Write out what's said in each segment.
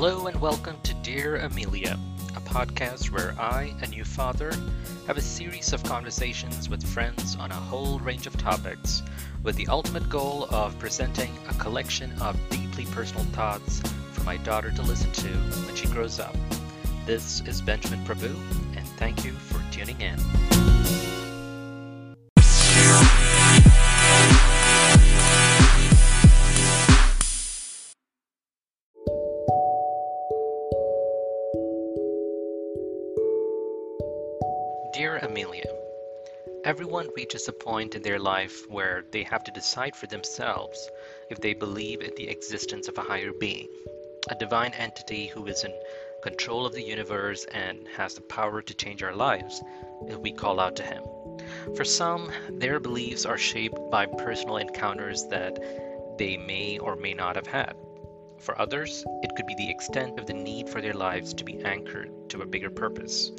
Hello and welcome to Dear Amelia, a podcast where I, a new father, have a series of conversations with friends on a whole range of topics, with the ultimate goal of presenting a collection of deeply personal thoughts for my daughter to listen to when she grows up. This is Benjamin Prabhu, and thank you for tuning in. Everyone reaches a point in their life where they have to decide for themselves if they believe in the existence of a higher being, a divine entity who is in control of the universe and has the power to change our lives if we call out to him. For some, their beliefs are shaped by personal encounters that they may or may not have had. For others, it could be the extent of the need for their lives to be anchored to a bigger purpose.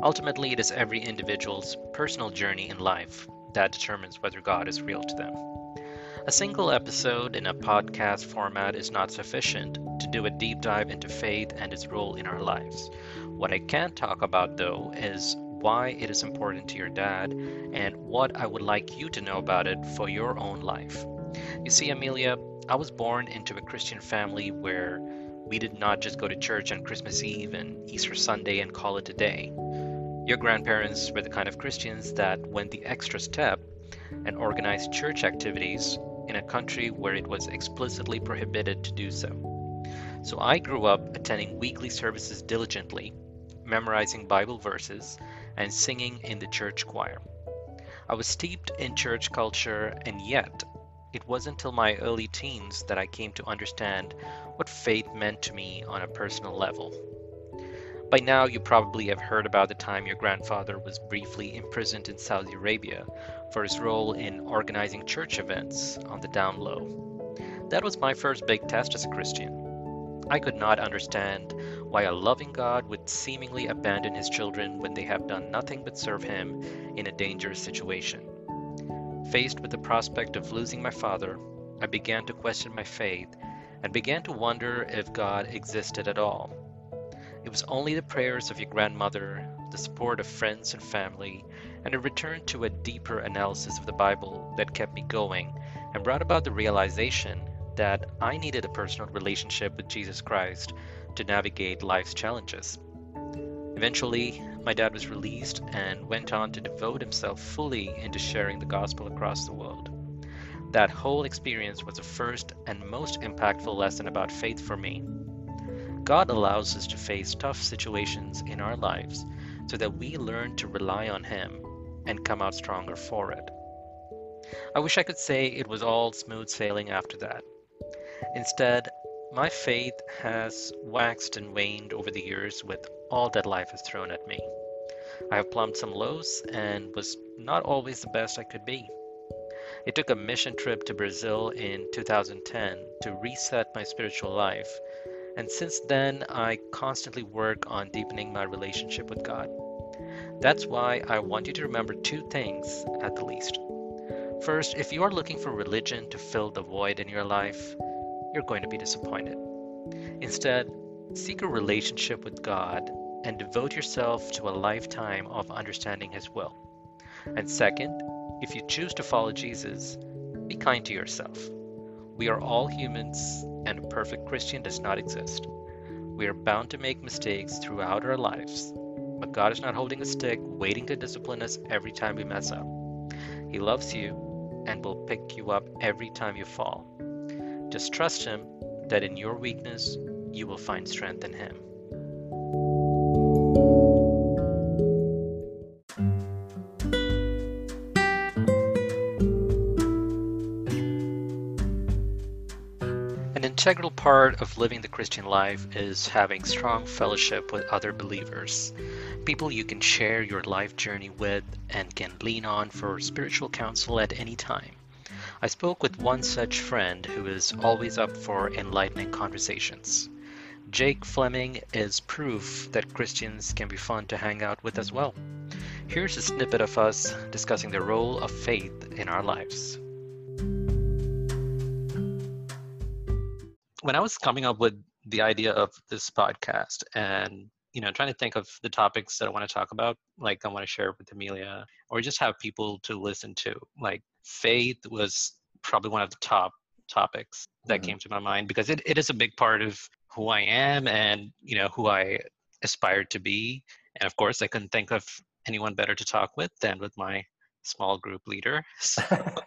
Ultimately, it is every individual's personal journey in life that determines whether God is real to them. A single episode in a podcast format is not sufficient to do a deep dive into faith and its role in our lives. What I can talk about, though, is why it is important to your dad and what I would like you to know about it for your own life. You see, Amelia, I was born into a Christian family where we did not just go to church on Christmas Eve and Easter Sunday and call it a day. Your grandparents were the kind of Christians that went the extra step and organized church activities in a country where it was explicitly prohibited to do so. So I grew up attending weekly services diligently, memorizing Bible verses, and singing in the church choir. I was steeped in church culture, and yet it wasn't until my early teens that I came to understand what faith meant to me on a personal level. By now, you probably have heard about the time your grandfather was briefly imprisoned in Saudi Arabia for his role in organizing church events on the down low. That was my first big test as a Christian. I could not understand why a loving God would seemingly abandon his children when they have done nothing but serve him in a dangerous situation. Faced with the prospect of losing my father, I began to question my faith and began to wonder if God existed at all. It was only the prayers of your grandmother, the support of friends and family, and a return to a deeper analysis of the Bible that kept me going and brought about the realization that I needed a personal relationship with Jesus Christ to navigate life's challenges. Eventually, my dad was released and went on to devote himself fully into sharing the gospel across the world. That whole experience was the first and most impactful lesson about faith for me. God allows us to face tough situations in our lives so that we learn to rely on Him and come out stronger for it. I wish I could say it was all smooth sailing after that. Instead, my faith has waxed and waned over the years with all that life has thrown at me. I have plumbed some lows and was not always the best I could be. It took a mission trip to Brazil in 2010 to reset my spiritual life, and since then I constantly work on deepening my relationship with God. That's why I want you to remember two things at the least. First, if you are looking for religion to fill the void in your life, you're going to be disappointed. Instead, seek a relationship with God and devote yourself to a lifetime of understanding His will. And second, if you choose to follow Jesus, be kind to yourself. We are all humans, and a perfect Christian does not exist. We are bound to make mistakes throughout our lives, but God is not holding a stick waiting to discipline us every time we mess up. He loves you and will pick you up every time you fall. Just trust Him that in your weakness, you will find strength in Him. Part of living the Christian life is having strong fellowship with other believers, people you can share your life journey with and can lean on for spiritual counsel at any time. I spoke with one such friend who is always up for enlightening conversations. Jake Fleming is proof that Christians can be fun to hang out with as well. Here's a snippet of us discussing the role of faith in our lives. When I was coming up with the idea of this podcast and you know trying to think of the topics that I want to talk about, like I want to share with Amelia, or just have people to listen to. Like faith was probably one of the top topics that mm-hmm. came to my mind because it, it is a big part of who I am and you know who I aspire to be. And of course, I couldn't think of anyone better to talk with than with my small group leader. So,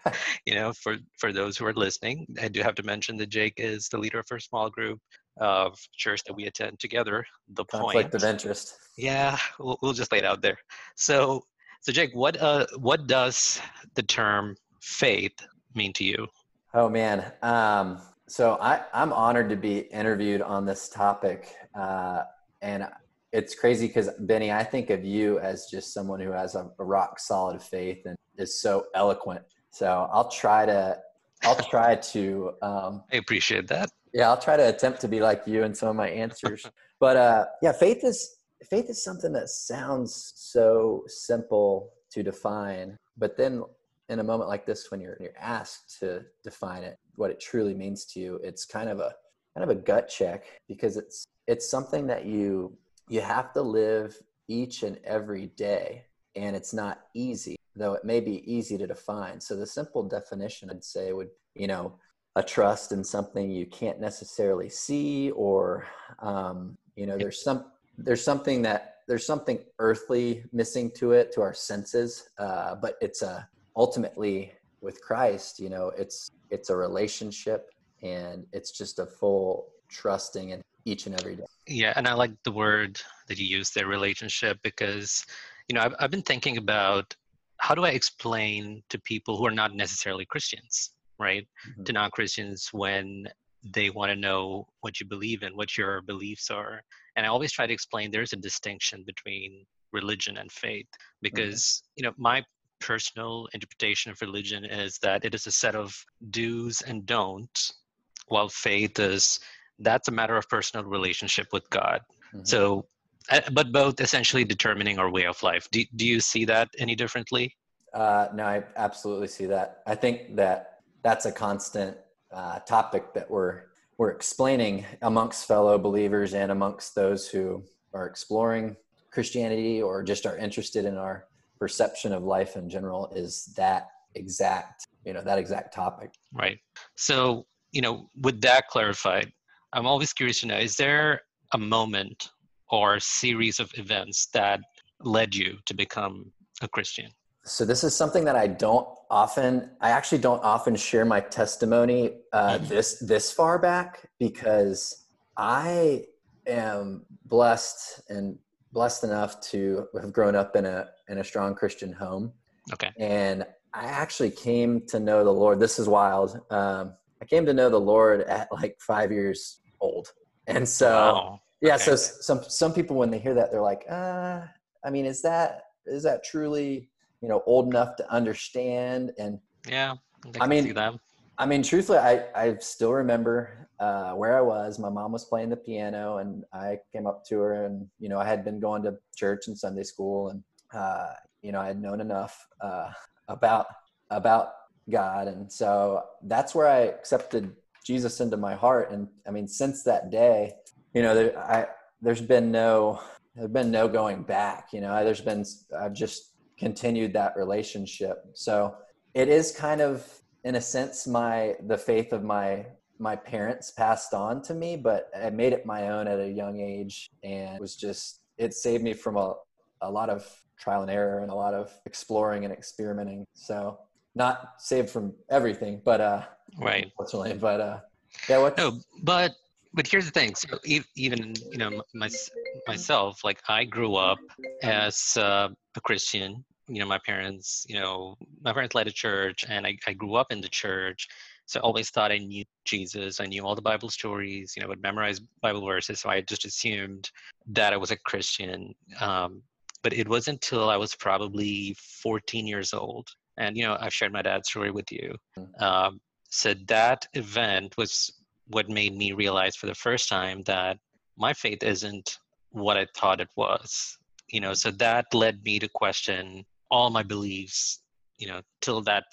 you know, for for those who are listening, I do have to mention that Jake is the leader of our small group of church that we attend together. The conflict point, of interest. Yeah, we'll, we'll just lay it out there. So, so Jake, what uh, what does the term faith mean to you? Oh man, um, so I I'm honored to be interviewed on this topic, uh, and it's crazy because Benny, I think of you as just someone who has a, a, rock solid faith and is so eloquent. So I'll try to, I'll try to. Um, I appreciate that. Yeah, I'll try to attempt to be like you in some of my answers. but uh, yeah, faith is faith is something that sounds so simple to define, but then in a moment like this, when you're you're asked to define it, what it truly means to you, it's kind of a kind of a gut check because it's it's something that you you have to live each and every day and it's not easy though it may be easy to define. So the simple definition i'd say would you know a trust in something you can't necessarily see or um, you know there's some there's something that there's something earthly missing to it to our senses uh, but it's a ultimately with christ you know it's it's a relationship and it's just a full trusting in each and every day. Yeah, and I like the word that you use there, relationship, because you know I've, I've been thinking about how do I explain to people who are not necessarily Christians, right, mm-hmm. to non-Christians when they want to know what you believe in, what your beliefs are, and I always try to explain there's a distinction between religion and faith because mm-hmm. you know my personal interpretation of religion is that it is a set of do's and don'ts while faith is that's a matter of personal relationship with God. Mm-hmm. So, uh, but both essentially determining our way of life. Do, do you see that any differently? Uh, no, I absolutely see that. I think that that's a constant uh, topic that we're we're explaining amongst fellow believers and amongst those who are exploring Christianity or just are interested in our perception of life in general. Is that exact you know that exact topic? Right. So you know, with that clarified, I'm always curious to know is there a moment or series of events that led you to become a Christian? So this is something that I don't often. I actually don't often share my testimony uh, mm-hmm. this this far back because I am blessed and blessed enough to have grown up in a in a strong Christian home. Okay. And I actually came to know the Lord. This is wild. Um, I came to know the Lord at like five years old. And so, wow. yeah, okay. so some, some people, when they hear that, they're like, uh, I mean, is that, is that truly, you know, old enough to understand? And yeah, I, I mean, I mean, truthfully, I, I still remember uh, where I was. My mom was playing the piano, and I came up to her, and you know, I had been going to church and Sunday school, and uh, you know, I had known enough uh, about about God, and so that's where I accepted Jesus into my heart. And I mean, since that day, you know, there, I, there's been no, there's been no going back, you know, there's been, I've just continued that relationship. So it is kind of, in a sense, my, the faith of my, my parents passed on to me, but I made it my own at a young age and was just, it saved me from a, a lot of trial and error and a lot of exploring and experimenting. So not saved from everything, but, uh, right. unfortunately but uh yeah what no but but here's the thing. So even you know my, myself like i grew up as uh, a christian. You know my parents you know my parents led a church and I, I grew up in the church. So i always thought i knew jesus. I knew all the bible stories you know would memorize bible verses. So i just assumed that i was a christian. Um, but it wasn't until i was probably 14 years old and you know i've shared my dad's story with you mm. um, so that event was what made me realize for the first time that my faith isn't what I thought it was. You know, so that led me to question all my beliefs, you know, till that.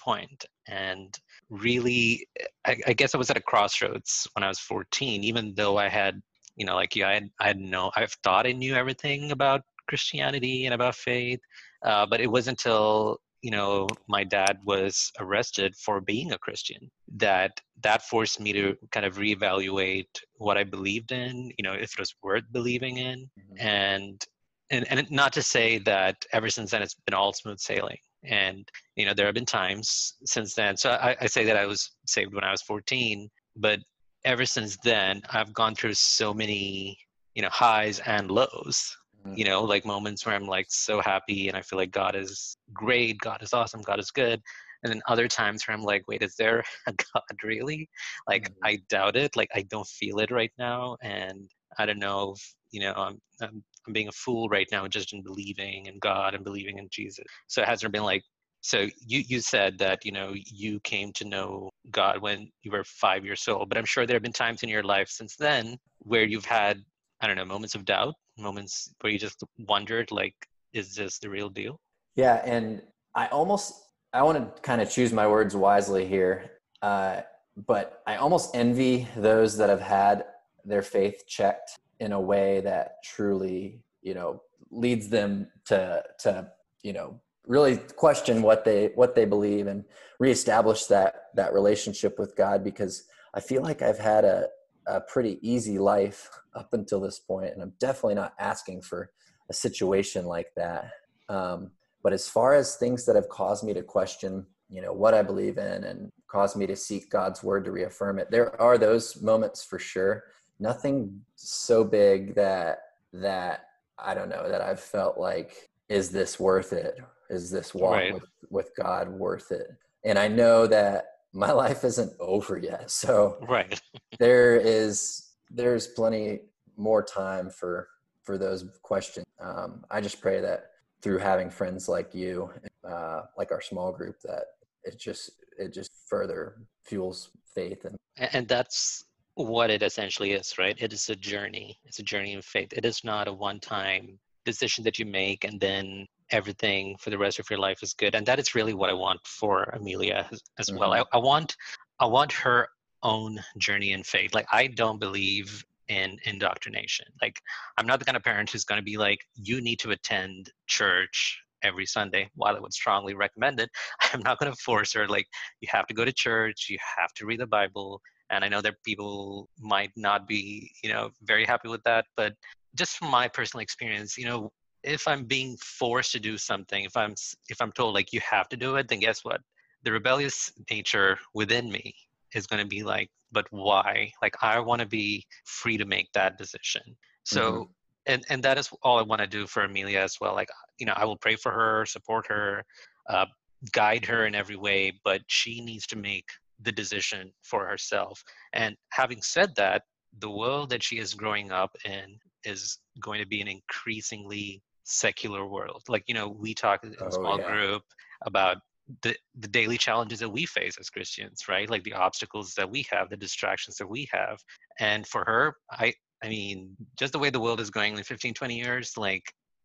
And really, I, I guess I was at a crossroads when I was 14, even though I had you know, like yeah, I had, I had no, I've thought I knew everything about Christianity and about faith, uh, but it wasn't until you know my dad was arrested for being a Christian that that forced me to kind of reevaluate what I believed in, you know, if it was worth believing in, mm-hmm. and and and not to say that ever since then it's been all smooth sailing and you know there have been times since then so I, I, say that i was saved when i was 14 but ever since then i've gone through so many you know highs and lows. You know like moments where i'm like so happy and i feel like god is great god is awesome god is good and then other times where i'm like wait is there a god really like mm-hmm. i doubt it like i don't feel it right now and i don't know if you know I'm, I'm I'm being a fool right now just in believing in God and believing in Jesus. So has there been like so you you said that you know you came to know God when you were five years old, but I'm sure there have been times in your life since then where you've had I don't know moments of doubt, moments where you just wondered like, is this the real deal? Yeah, and I almost I want to kind of choose my words wisely here, uh, but I almost envy those that have had their faith checked in a way that truly you know leads them to to you know really question what they what they believe and reestablish that that relationship with god because i feel like i've had a, a pretty easy life up until this point and i'm definitely not asking for a situation like that um, but as far as things that have caused me to question you know what i believe in and caused me to seek god's word to reaffirm it there are those moments for sure nothing so big that that I don't know that I've felt like is this worth it? Is this walk right. with, with God worth it? And I know that my life isn't over yet. So right. there is there's plenty more time for for those questions. Um, I just pray that through having friends like you, uh, like our small group, that it just it just further fuels faith and and that's what it essentially is, right? It is a journey. It's a journey of faith. It is not a one time decision that you make and then everything for the rest of your life is good. And that is really what I want for Amelia as, as mm-hmm. well. I, I want I want her own journey in faith. Like I don't believe in indoctrination. Like I'm not the kind of parent who's going to be like, you need to attend church every Sunday. While I would strongly recommend it, I'm not going to force her. Like you have to go to church, you have to read the Bible, and i know that people might not be you know very happy with that but just from my personal experience you know if i'm being forced to do something if i'm if i'm told like you have to do it then guess what the rebellious nature within me is going to be like but why like i want to be free to make that decision so mm-hmm. and and that is all i want to do for amelia as well like you know i will pray for her support her uh, guide her in every way but she needs to make the decision for herself. And having said that, the world that she is growing up in is going to be an increasingly secular world. Like, you know, we talk in a oh, small yeah. group about the, the daily challenges that we face as Christians, right? Like the obstacles that we have, the distractions that we have. And for her, I I mean, just the way the world is going in 15, 20 years, like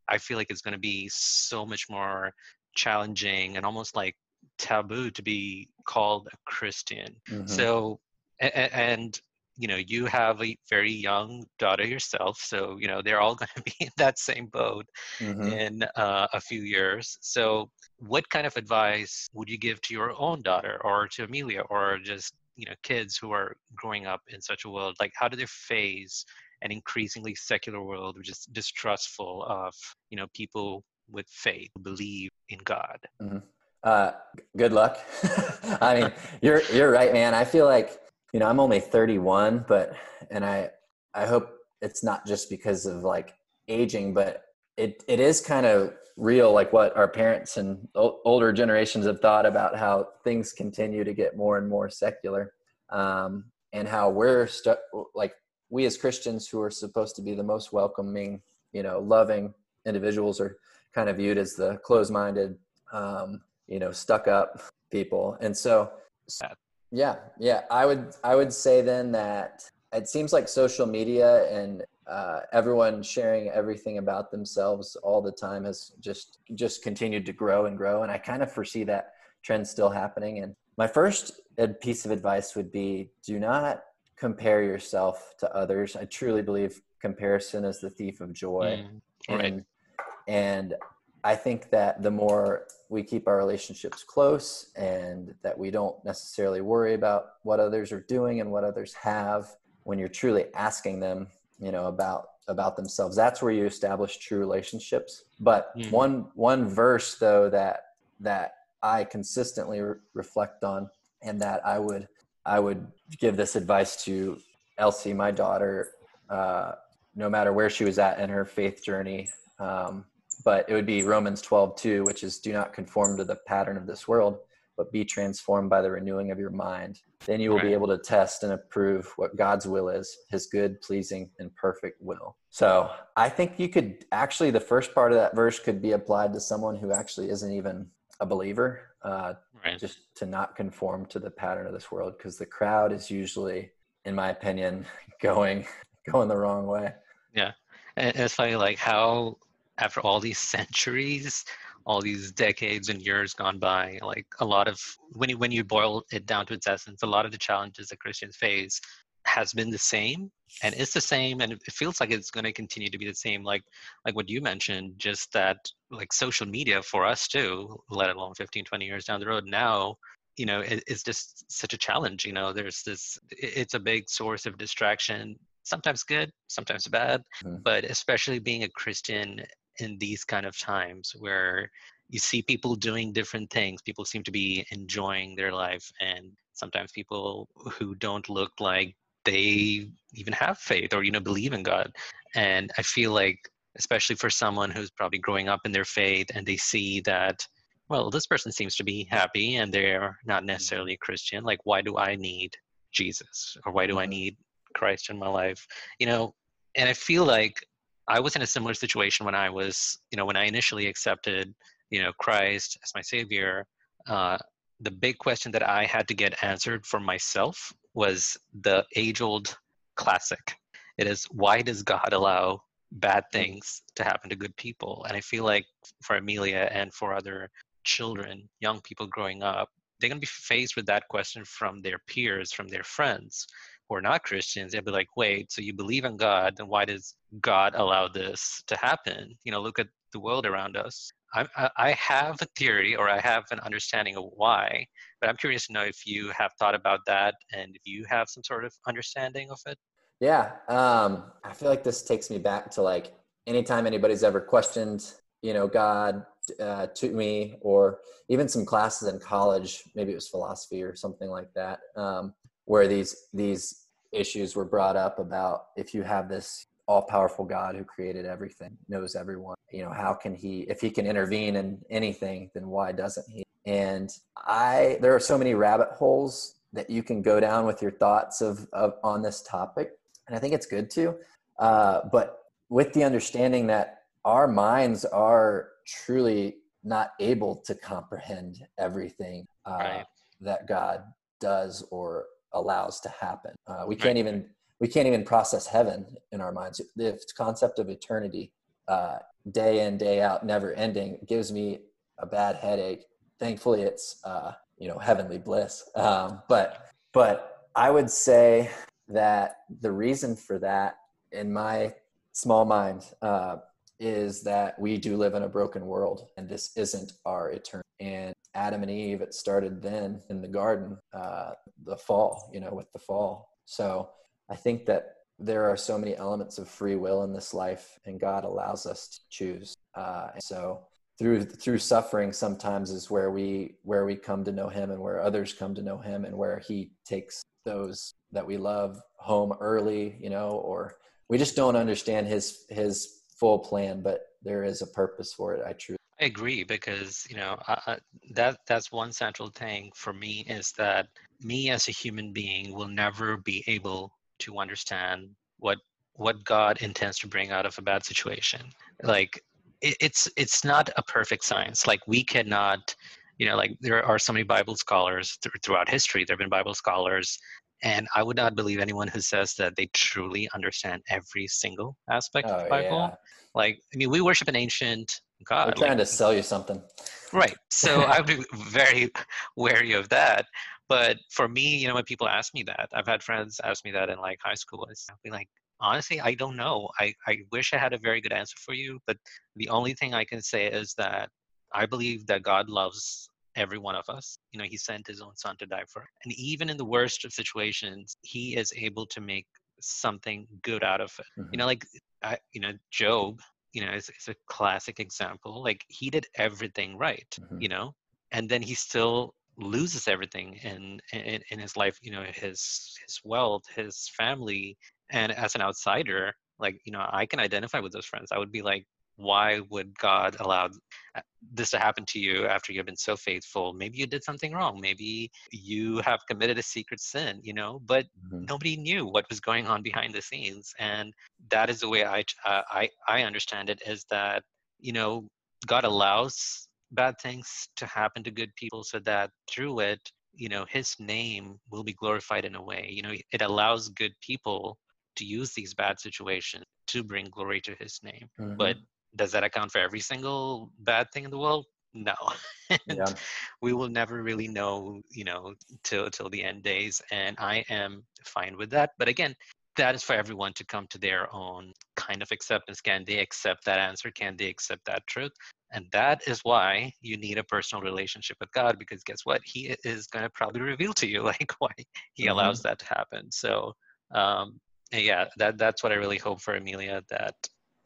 I feel like it's going to be so much more challenging and almost like taboo to be called a Christian. Mm-hmm. So, and, and, you know, you have a very young daughter yourself, so you know they're all going to be in that same boat mm-hmm. in uh, a few years. So, what kind of advice would you give to your own daughter, or to Amelia, or just you know kids who are growing up in such a world? Like, how do they phase an increasingly secular world, which is distrustful of you know people with faith, who believe in God? Mm-hmm. Uh, good luck. I mean, you're you're right, man. I feel like you know I'm only 31, but and I I hope it's not just because of like aging, but it it is kind of real, like what our parents and o- older generations have thought about how things continue to get more and more secular, um, and how we're stuck like we as Christians who are supposed to be the most welcoming, you know, loving individuals are kind of viewed as the closed-minded um, you know stuck up people. And so yeah yeah i would i would say then that it seems like social media and uh, everyone sharing everything about themselves all the time has just just continued to grow and grow and i kind of foresee that trend still happening and my first piece of advice would be do not compare yourself to others. I truly believe comparison is the thief of joy. Mm, right. And, and I think that the more we keep our relationships close and that we don't necessarily worry about what others are doing and what others have when you're truly asking them, you know, about about themselves, that's where you establish true relationships. But mm. one one verse though that that I consistently re- reflect on and that I would I would give this advice to Elsie, my daughter, uh, no matter where she was at in her faith journey. Um, but it would be Romans 12, 2, which is do not conform to the pattern of this world, but be transformed by the renewing of your mind. Then you will right. be able to test and approve what God's will is, his good, pleasing, and perfect will. So I think you could actually, the first part of that verse could be applied to someone who actually isn't even a believer, uh, right. just to not conform to the pattern of this world, because the crowd is usually, in my opinion, going going the wrong way. Yeah, and it's funny, like how after all these centuries all these decades and years gone by like a lot of when you when you boil it down to its essence a lot of the challenges that christians face has been the same and it's the same and it feels like it's going to continue to be the same like like what you mentioned just that like social media for us too let alone 15 20 years down the road now you know it, it's just such a challenge you know there's this it's a big source of distraction sometimes good sometimes bad mm-hmm. but especially being a christian in these kind of times where you see people doing different things people seem to be enjoying their life and sometimes people who don't look like they even have faith or you know believe in god and i feel like especially for someone who's probably growing up in their faith and they see that well this person seems to be happy and they're not mm-hmm. necessarily a christian like why do i need jesus or why do i mm-hmm. need christ in my life you know and i feel like I was in a similar situation when I was, you know, when I initially accepted, you know, Christ as my savior. Uh, the big question that I had to get answered for myself was the age-old classic. It is why does God allow bad things to happen to good people? And I feel like for Amelia and for other children, young people growing up, they're going to be faced with that question from their peers, from their friends who are not Christians, they'll be like, wait, so you believe in God, then why does God allow this to happen? You know, look at the world around us. I, I have a theory or I have an understanding of why, but I'm curious to know if you have thought about that and if you have some sort of understanding of it. Yeah, um, I feel like this takes me back to like anytime anybody's ever questioned, you know, God uh, to me, or even some classes in college, maybe it was philosophy or something like that. Um, where these these issues were brought up about if you have this all-powerful God who created everything, knows everyone, you know, how can he if he can intervene in anything, then why doesn't he? And I there are so many rabbit holes that you can go down with your thoughts of, of on this topic. And I think it's good to. Uh, but with the understanding that our minds are truly not able to comprehend everything uh, right. that God does or allows to happen. Uh, we can't even we can't even process heaven in our minds. The concept of eternity, uh, day in day out, never ending, gives me a bad headache. Thankfully, it's uh, you know heavenly bliss. Um, but but I would say that the reason for that, in my small mind, uh, is that we do live in a broken world, and this isn't our eternity. And Adam and Eve, it started then in the garden, uh, the fall, you know, with the fall. So I think that there are so many elements of free will in this life, and God allows us to choose. Uh, so through through suffering, sometimes is where we where we come to know Him, and where others come to know Him, and where He takes those that we love home early, you know, or we just don't understand His His full plan, but there is a purpose for it. I truly. I agree because you know uh, that that's one central thing for me is that me as a human being will never be able to understand what what God intends to bring out of a bad situation. Like it, it's it's not a perfect science. Like we cannot, you know, like there are so many Bible scholars th- throughout history. There have been Bible scholars, and I would not believe anyone who says that they truly understand every single aspect oh, of the Bible. Yeah. Like I mean, we worship an ancient God. We're trying like, to sell you something. Right. So I would be very wary of that. but for me, you know, when people ask me that, I've had friends ask me that in like high school. It's like, honestly, I don't know. I, I wish I had a very good answer for you, but the only thing I can say is that I believe that God loves every one of us. You know, He sent His own Son to die for. And even in the worst of situations, He is able to make something good out of it. Mm-hmm. You know, like, I, you know, Job, you know, is, is a classic example. Like, he did everything right, mm-hmm. you know, and then he still loses everything in, in in his life you know his his wealth his family and as an outsider like you know i can identify with those friends i would be like why would god allow this to happen to you after you've been so faithful. Maybe you did something wrong. Maybe you have committed a secret sin you know but mm-hmm. nobody knew what was going on behind the scenes. And that is the way i uh, i i understand it is that you know god allows bad things to happen to good people so that through it you know his name will be glorified in a way. You know it allows good people to use these bad situations to bring glory to his name. Mm-hmm. but does that account for every single bad thing in the world no yeah. we will never really know you know till till the end days and i am fine with that but again that is for everyone to come to their own kind of acceptance can they accept that answer can they accept that truth and that is why you need a personal relationship with God because guess what? He is going to probably reveal to you like why he mm-hmm. allows that to happen. So um, yeah, that that's what I really hope for Amelia that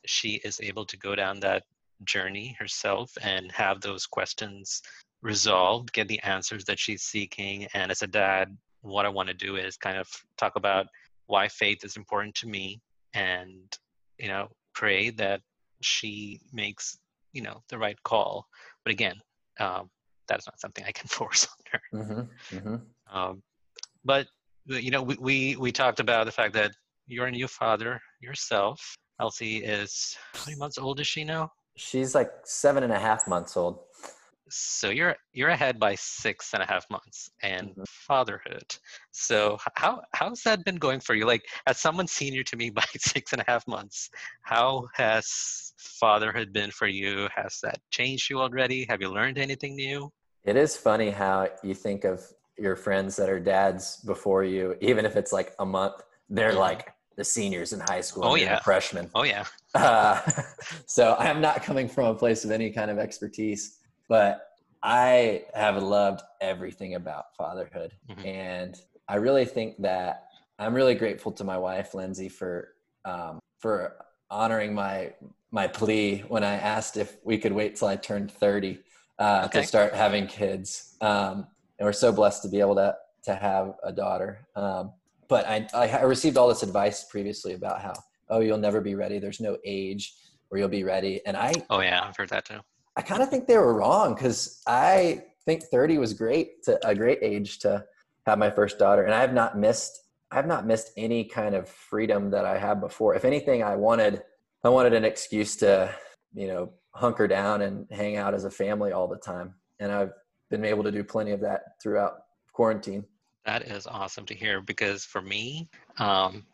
she is able to go down that journey herself and have those questions resolved, get the answers that she's seeking. And as a dad, what I want to do is kind of talk about why faith is important to me and you know pray that she makes you know the right call but again um, that is not something i can force on her mm-hmm, mm-hmm. Um, but you know we, we we talked about the fact that you're a new father yourself elsie is how many months old is she now? She's like seven and a half months old. So you're you're ahead by six and a half months and mm-hmm. fatherhood. So how how's that been going for you? Like as someone senior to me by six and a half months? How has fatherhood been for you? Has that changed you already? Have you learned anything new? It is funny how you think of your friends that are dads before you even if it's like a month. They're mm-hmm. like the seniors in high school. Oh yeah, freshmen. Oh yeah. Uh, so I'm not coming from a place of any kind of expertise. But I have loved everything about fatherhood. Mm-hmm. And I really think that I'm really grateful to my wife, Lindsay, for um, for honoring my my plea when I asked if we could wait till I turned 30 uh, okay. to start having kids. Um, and we're so blessed to be able to to have a daughter. Um, but I, I received all this advice previously about how oh you'll never be ready. There's no age where you'll be ready. And I oh yeah I've heard that too. I kind of think they were wrong because I think 30 was great to a great age to have my first daughter. And I have not missed, I have not missed any kind of freedom that I had before. If anything, I wanted, I wanted an excuse to, you know, hunker down and hang out as a family all the time. And I've been able to do plenty of that throughout quarantine. That is awesome to hear because for me, um,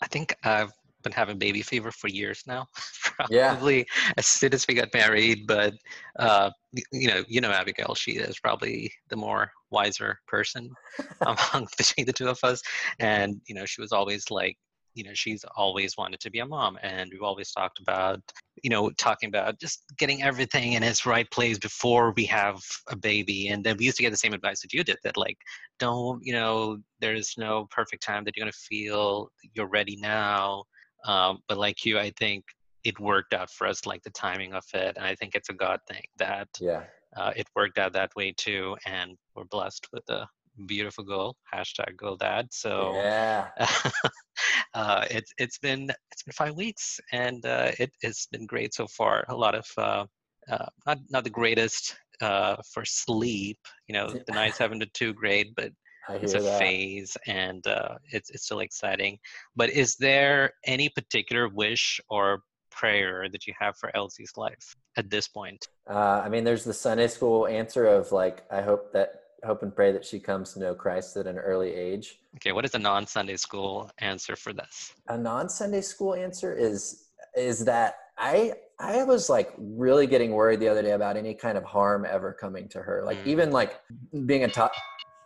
I think I've been having baby fever for years now. probably yeah. as soon as we got married, but uh, you know, you know Abigail, she is probably the more wiser person among between the two of us. And you know, she was always like, you know, she's always wanted to be a mom, and we've always talked about, you know, talking about just getting everything in its right place before we have a baby. And then we used to get the same advice that you did, that like, don't, you know, there's no perfect time that you're gonna feel you're ready now um, but like you, I think it worked out for us, like the timing of it. And I think it's a God thing that yeah, uh, it worked out that way too. And we're blessed with a beautiful girl. Hashtag girl dad. So yeah, uh, it's it's been it's been five weeks, and uh, it has been great so far. A lot of uh, uh, not not the greatest uh, for sleep. You know, the nights haven't been too great, but it's a that. phase and uh, it's, it's still exciting but is there any particular wish or prayer that you have for elsie's life at this point uh, i mean there's the sunday school answer of like i hope that hope and pray that she comes to know christ at an early age okay what is a non-sunday school answer for this a non-sunday school answer is is that i i was like really getting worried the other day about any kind of harm ever coming to her like mm. even like being a top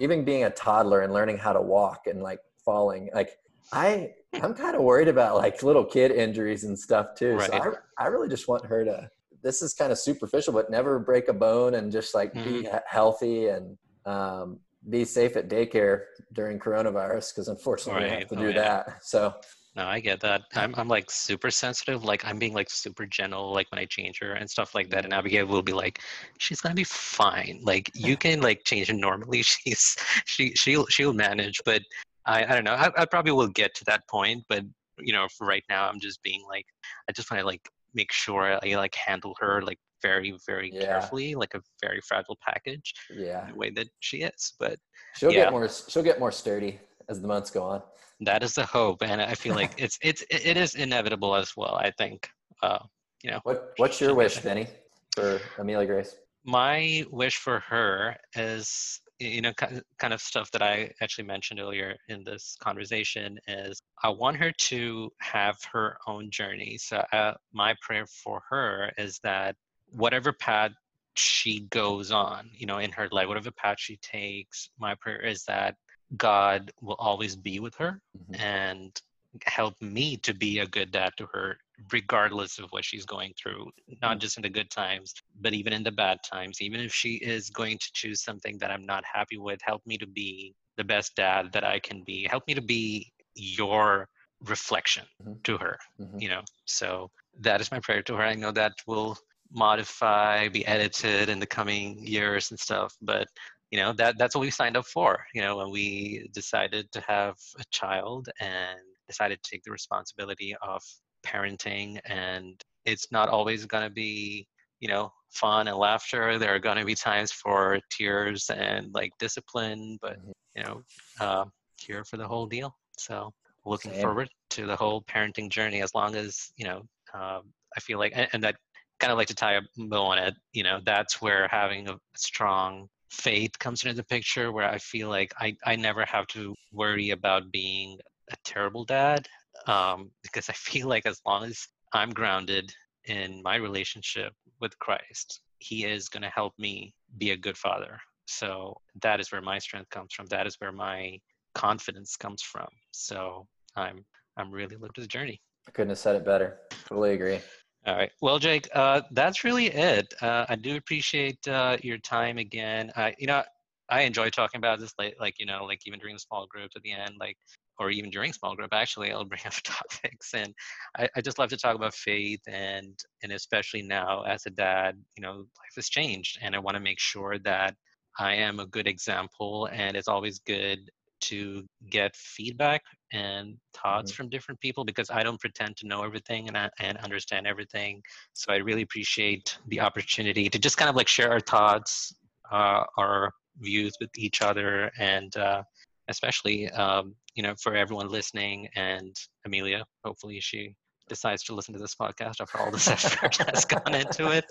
even being a toddler and learning how to walk and like falling, like I I'm kind of worried about like little kid injuries and stuff too. Right. So I I really just want her to. This is kind of superficial, but never break a bone and just like Mhm. be healthy and um, be safe at daycare during coronavirus because unfortunately we have to Oh, do yeah. that. So No, I get that. I'm I'm like super sensitive. Like I'm being like super gentle, like when I change her and stuff like that. And Abigail will be like, she's gonna be fine. Like you can like change her normally. She's she she'll she'll manage. But I I don't know. I, I probably will get to that point. But you know, for right now, I'm just being like, I just want to like make sure I like handle her like very very Yeah. carefully, like a very fragile package, yeah, the way that she is. But she'll Yeah. get more she'll get more sturdy as the months go on. that is the hope, and I feel like it's it's it is inevitable as well. I think. Uh, you know. What What's your wish. Benny, for Amelia Grace? my wish for her is you know kind of stuff that i actually mentioned earlier in this conversation is i want her to have her own journey so uh, my prayer for her is that whatever path she goes on you know in her life whatever path she takes my prayer is that god will always be with her Mhm. and help me to be a good dad to her regardless of what she's going through not Mm. just in the good times but even in the bad times even if she is going to choose something that i'm not happy with help me to be the best dad that i can be help me to be your reflection Mhm. to her Mhm. you know so that is my prayer to her i know that will modify be edited in the coming years and stuff but you know that that's what we signed up for you know when we decided to have a child and decided to take the responsibility of parenting and it's not always going to be you know fun and laughter there are going to be times for tears and like discipline but Mhm. you know uh, here for the whole deal so looking Same. forward to the whole parenting journey as long as you know um, i feel like and, and that kind of like to tie a bow on it you know that's where having a strong faith comes into the picture where i feel like i, I never have to worry about being a terrible dad um, because i feel like as long as i'm grounded in my relationship with christ he is going to help me be a good father so that is where my strength comes from that is where my confidence comes from so i'm i'm really looking to the journey I couldn't have said it better. Totally agree. all right. Well, Jake, uh, that's really it. Uh, I do appreciate uh, your time again. I, you know, I enjoy talking about this, like, like you know, like even during the small groups at the end, like, or even during small group. Actually, I'll bring up topics, and I, I just love to talk about faith, and and especially now as a dad, you know, life has changed, and I want to make sure that I am a good example, and it's always good to get feedback and thoughts Mhm. from different people because I don't pretend to know everything and, I, and understand everything. So I really appreciate the opportunity to just kind of like share our thoughts, uh, our views with each other, and uh, especially um, you know for everyone listening and Amelia. Hopefully she decides to listen to this podcast after all this effort has gone into it.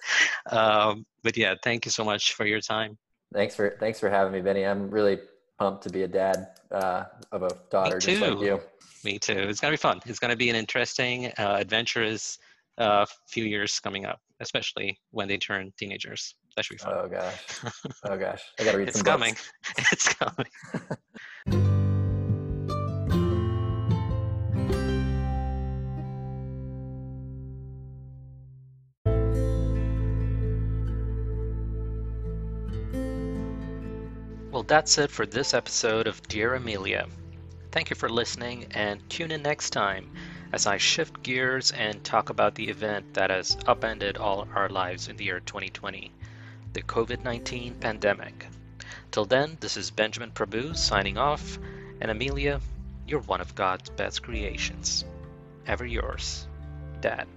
Um, but yeah, thank you so much for your time. Thanks for thanks for having me, Benny. I'm really pumped to be a dad uh, of a daughter just like too. you. Me too. It's gonna be fun. It's gonna be an interesting, uh, adventurous uh, few years coming up, especially when they turn teenagers. That should be fun. Oh gosh. Oh gosh. I gotta read it's some coming. books. It's coming. That's it for this episode of Dear Amelia. Thank you for listening and tune in next time as I shift gears and talk about the event that has upended all our lives in the year 2020 the COVID 19 pandemic. Till then, this is Benjamin Prabhu signing off, and Amelia, you're one of God's best creations. Ever yours, Dad.